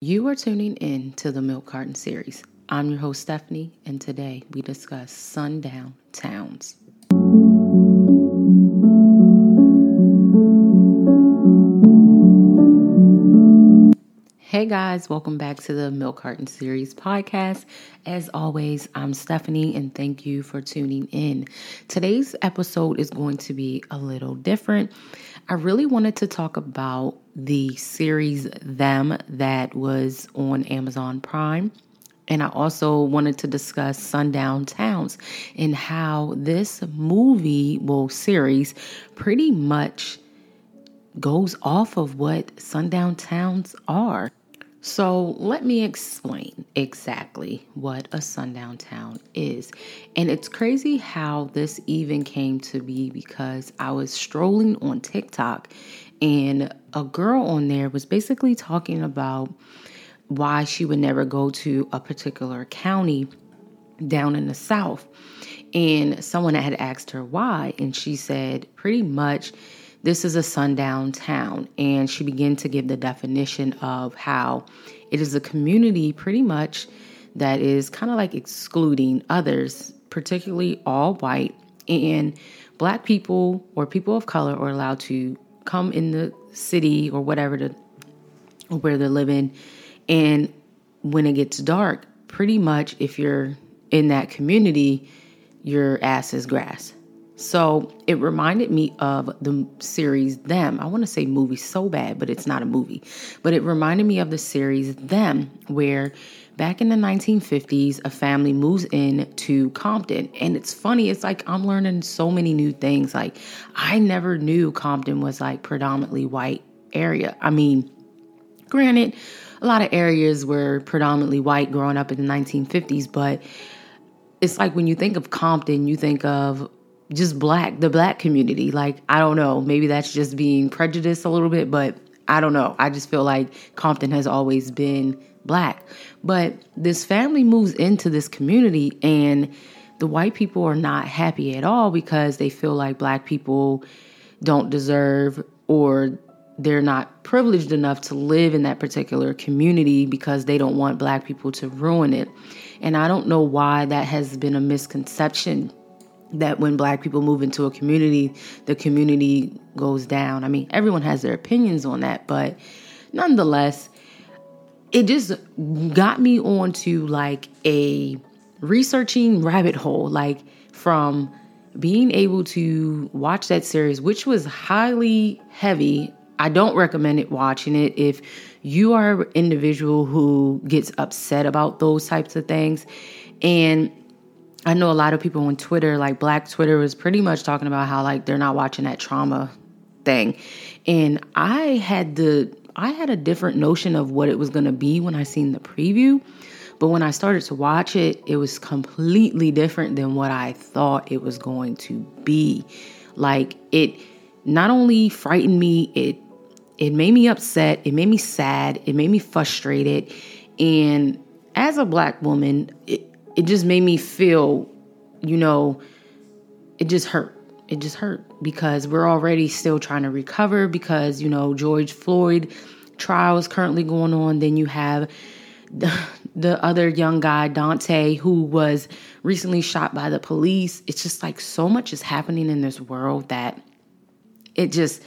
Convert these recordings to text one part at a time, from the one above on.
You are tuning in to the Milk Carton series. I'm your host, Stephanie, and today we discuss sundown towns. Hey guys, welcome back to the Milk Carton Series podcast. As always, I'm Stephanie and thank you for tuning in. Today's episode is going to be a little different. I really wanted to talk about the series Them that was on Amazon Prime. And I also wanted to discuss Sundown Towns and how this movie, well, series, pretty much goes off of what sundown towns are. So, let me explain exactly what a sundown town is. And it's crazy how this even came to be because I was strolling on TikTok and a girl on there was basically talking about why she would never go to a particular county down in the South. And someone had asked her why, and she said pretty much this is a sundown town. And she began to give the definition of how it is a community pretty much that is kind of like excluding others, particularly all white. And black people or people of color are allowed to come in the city or whatever to where they're living. And when it gets dark, pretty much if you're in that community, your ass is grass. So it reminded me of the series Them. I want to say movie so bad, but it's not a movie. But it reminded me of the series Them, where back in the 1950s, a family moves in to Compton. And it's funny, it's like I'm learning so many new things. Like, I never knew Compton was like predominantly white area. I mean, granted, a lot of areas were predominantly white growing up in the 1950s, but it's like when you think of Compton, you think of just black, the black community. Like, I don't know, maybe that's just being prejudiced a little bit, but I don't know. I just feel like Compton has always been black. But this family moves into this community and the white people are not happy at all because they feel like black people don't deserve or they're not privileged enough to live in that particular community because they don't want black people to ruin it. And I don't know why that has been a misconception that when black people move into a community, the community goes down. I mean, everyone has their opinions on that, but nonetheless, it just got me onto like a researching rabbit hole, like from being able to watch that series, which was highly heavy. I don't recommend it watching it if you are an individual who gets upset about those types of things. And I know a lot of people on Twitter, like Black Twitter, was pretty much talking about how like they're not watching that trauma thing, and I had the I had a different notion of what it was going to be when I seen the preview, but when I started to watch it, it was completely different than what I thought it was going to be. Like it not only frightened me, it it made me upset, it made me sad, it made me frustrated, and as a black woman, it, it just made me feel, you know, it just hurt. It just hurt because we're already still trying to recover because, you know, George Floyd trial is currently going on. Then you have the, the other young guy, Daunte, who was recently shot by the police. It's just like so much is happening in this world that it just,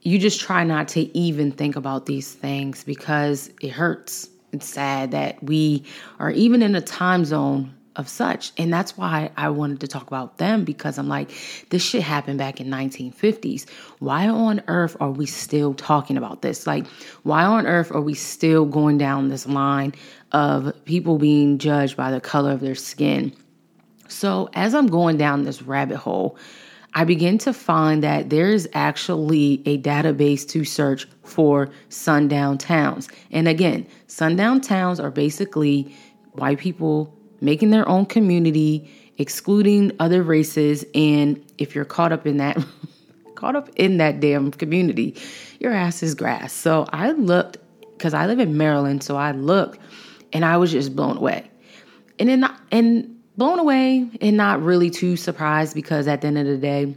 you just try not to even think about these things because it hurts it's sad that we are even in a time zone of such. And that's why i wanted to talk about them because i'm like this shit happened back in 1950s why on earth are we still talking about this? Like why on earth are we still going down this line of people being judged by the color of their skin? So as i'm going down this rabbit hole I begin to find that there is actually a database to search for sundown towns. And again, sundown towns are basically white people making their own community, excluding other races. And if you're caught up in that, caught up in that damn community, your ass is grass. So I looked because I live in Maryland, so I looked and I was just blown away. And then and blown away and not really too surprised because at the end of the day,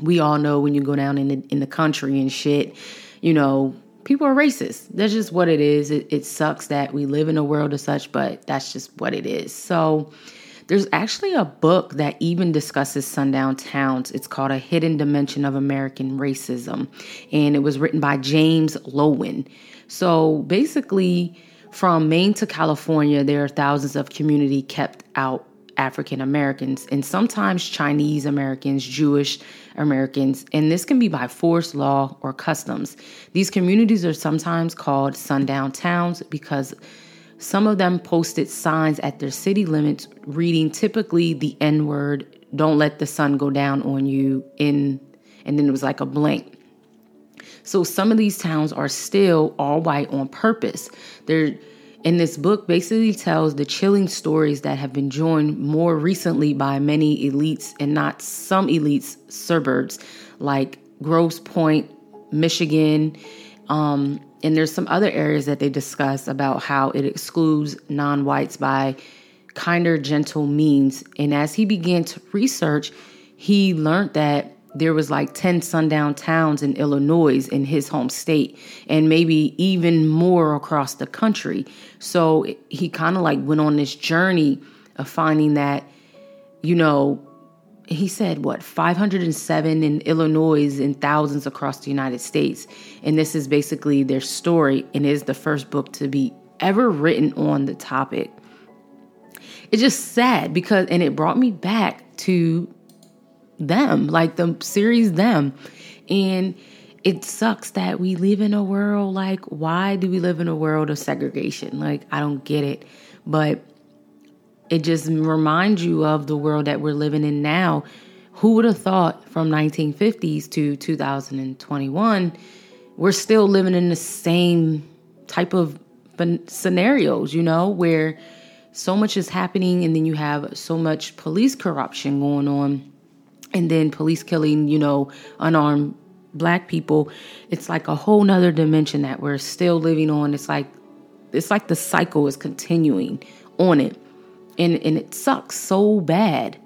we all know when you go down in the in the country and shit, you know, people are racist. That's just what it is. It, it sucks that we live in a world of such, but that's just what it is. So there's actually a book that even discusses sundown towns. It's called A Hidden Dimension of American Racism, and it was written by James Loewen. So basically, from Maine to California, there are thousands of community kept out African Americans and sometimes Chinese Americans, Jewish Americans, and this can be by force, law, or customs. These communities are sometimes called sundown towns because some of them posted signs at their city limits reading typically the N word, don't let the sun go down on you, in, and then it was like a blank. So some of these towns are still all white on purpose. They're and this book basically tells the chilling stories that have been joined more recently by many elites and not some elites suburbs like Grosse Pointe, Michigan. Um, and there's some other areas that they discuss about how it excludes non whites by kinder, gentle means. And as he began to research, he learned that there was like 10 sundown towns in Illinois in his home state and maybe even more across the country. So he kind of like went on this journey of finding that you know he said what 507 in Illinois and thousands across the United States. And this is basically their story and is the first book to be ever written on the topic. It's just sad because and it brought me back to them, like the series them. And it sucks that we live in a world like why do we live in a world of segregation? Like I don't get it. But it just reminds you of the world that we're living in now. Who would have thought from 1950s to 2021 we're still living in the same type of scenarios, you know, where so much is happening and then you have so much police corruption going on and then police killing, you know, unarmed black people. It's like a whole nother dimension that we're still living on. It's like it's like the cycle is continuing on it. And and it sucks so bad.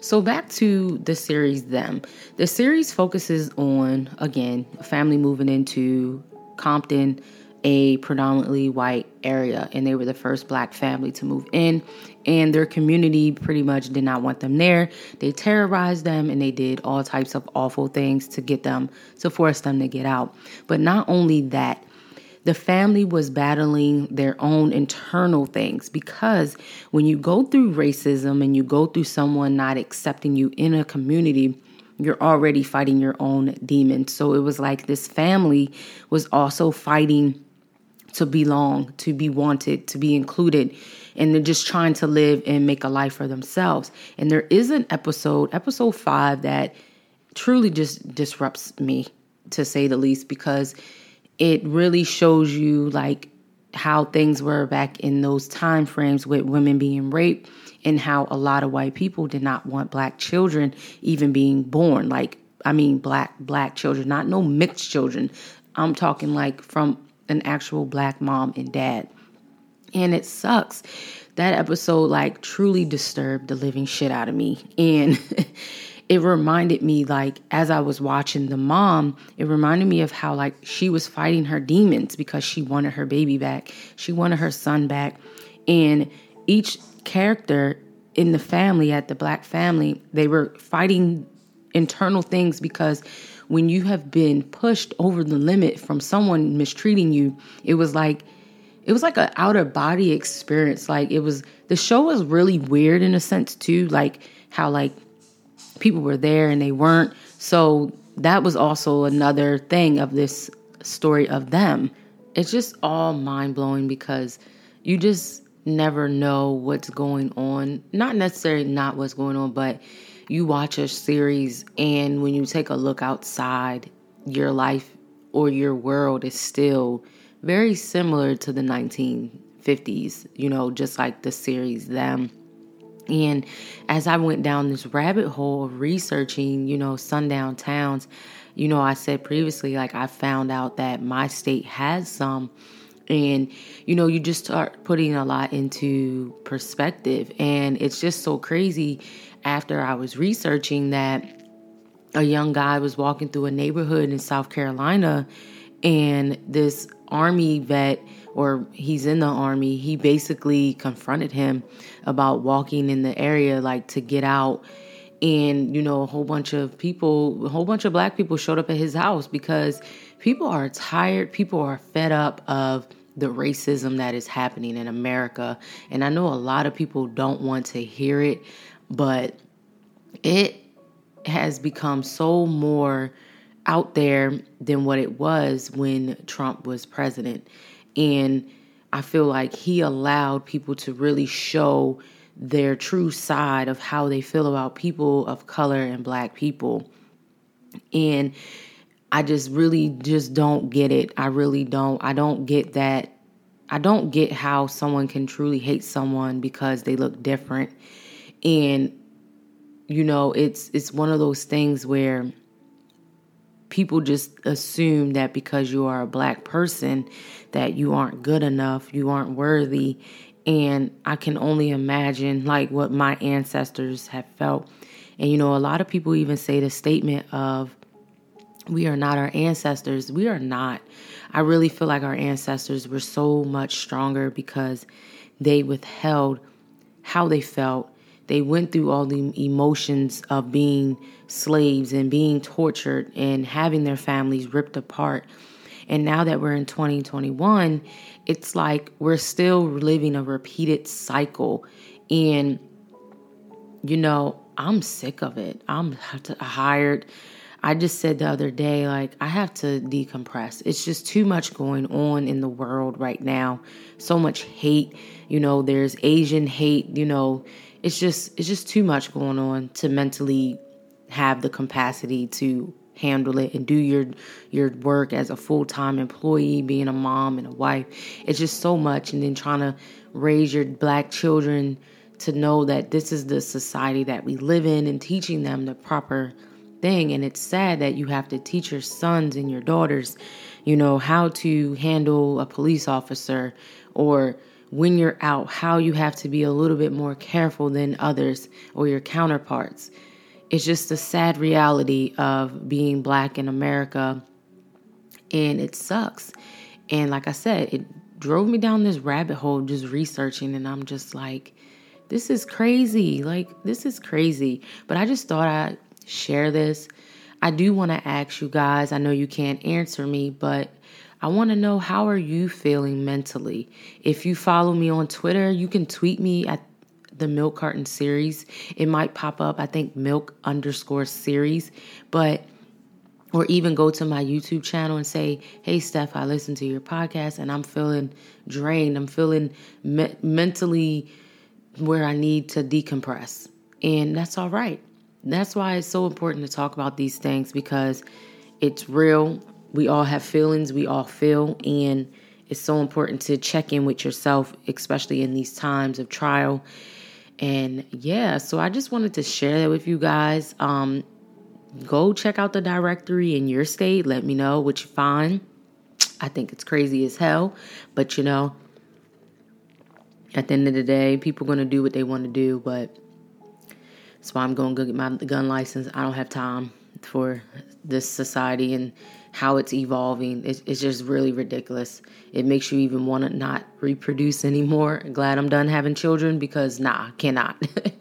So back to the series them. The series focuses on again, a family moving into Compton a predominantly white area and they were the first black family to move in and their community pretty much did not want them there they terrorized them and they did all types of awful things to get them to force them to get out but not only that the family was battling their own internal things because when you go through racism and you go through someone not accepting you in a community you're already fighting your own demons. So it was like this family was also fighting to belong, to be wanted, to be included. And they're just trying to live and make a life for themselves. And there is an episode, episode five, that truly just disrupts me, to say the least, because it really shows you like how things were back in those time frames with women being raped and how a lot of white people did not want black children even being born like i mean black black children not no mixed children i'm talking like from an actual black mom and dad. And it sucks. That episode like truly disturbed the living shit out of me. And it reminded me like as I was watching the mom, it reminded me of how like she was fighting her demons because she wanted her baby back. She wanted her son back. And each character in the family at the black family, they were fighting internal things because when you have been pushed over the limit from someone mistreating you, it was like it was like an outer body experience. Like it was the show was really weird in a sense too, like how like people were there and they weren't. So that was also another thing of this story of them. It's just all mind blowing because you just never know what's going on. Not necessarily not what's going on, but you watch a series and when you take a look outside, your life or your world is still very similar to the 1950s, you know, just like the series Them. And as I went down this rabbit hole of researching, you know, sundown towns, you know, I said previously, like, I found out that my state has some. And, you know, you just start putting a lot into perspective. And it's just so crazy after I was researching that a young guy was walking through a neighborhood in South Carolina And this army vet, or he's in the army, he basically confronted him about walking in the area, like to get out. And, you know, a whole bunch of people, a whole bunch of black people showed up at his house because people are tired, people are fed up of the racism that is happening in America. And I know a lot of people don't want to hear it, but it has become so more out there than what it was when Trump was president. And I feel like he allowed people to really show their true side of how they feel about people of color and black people. And I just really just don't get it. I really don't. I don't get that. I don't get how someone can truly hate someone because they look different. And you know, it's it's one of those things where people just assume that because you are a black person that you aren't good enough, you aren't worthy. And I can only imagine like what my ancestors have felt. And you know, a lot of people even say the statement of we are not our ancestors. We are not. I really feel like our ancestors were so much stronger because they withheld how they felt. They went through all the emotions of being slaves and being tortured and having their families ripped apart. And now that we're in 2021, it's like we're still living a repeated cycle. And, you know, I'm sick of it. I'm hired I just said the other day, like, I have to decompress. It's just too much going on in the world right now. So much hate. You know, there's Asian hate, you know, it's just it's just too much going on to mentally have the capacity to handle it and do your your work as a full-time employee being a mom and a wife it's just so much and then trying to raise your black children to know that this is the society that we live in and teaching them the proper thing. And it's sad that you have to teach your sons and your daughters, you know, how to handle a police officer or when you're out, how you have to be a little bit more careful than others or your counterparts. It's just a sad reality of being black in America. And it sucks. And like I said, it drove me down this rabbit hole just researching. And I'm just like, this is crazy. Like, this is crazy. But I just thought I share this. I do want to ask you guys, I know you can't answer me, but I want to know how are you feeling mentally? If you follow me on Twitter, you can tweet me at the milk carton series. It might pop up, I think milk underscore series, but or even go to my YouTube channel and say, "Hey Steph, I listened to your podcast and I'm feeling drained. I'm feeling me- mentally where I need to decompress." And that's all right. That's why it's so important to talk about these things because it's real. We all have feelings, we all feel, and it's so important to check in with yourself, especially in these times of trial. And yeah, so I just wanted to share that with you guys. Um, go check out the directory in your state. Let me know what you find. I think it's crazy as hell, but you know, at the end of the day, people going to do what they want to do, but why I'm going to go get my gun license. I don't have time for this society and how it's evolving. It's, it's just really ridiculous. It makes you even want to not reproduce anymore. Glad I'm done having children because, nah, cannot.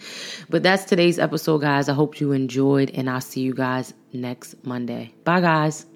but that's today's episode, guys. I hope you enjoyed, and I'll see you guys next Monday. Bye, guys.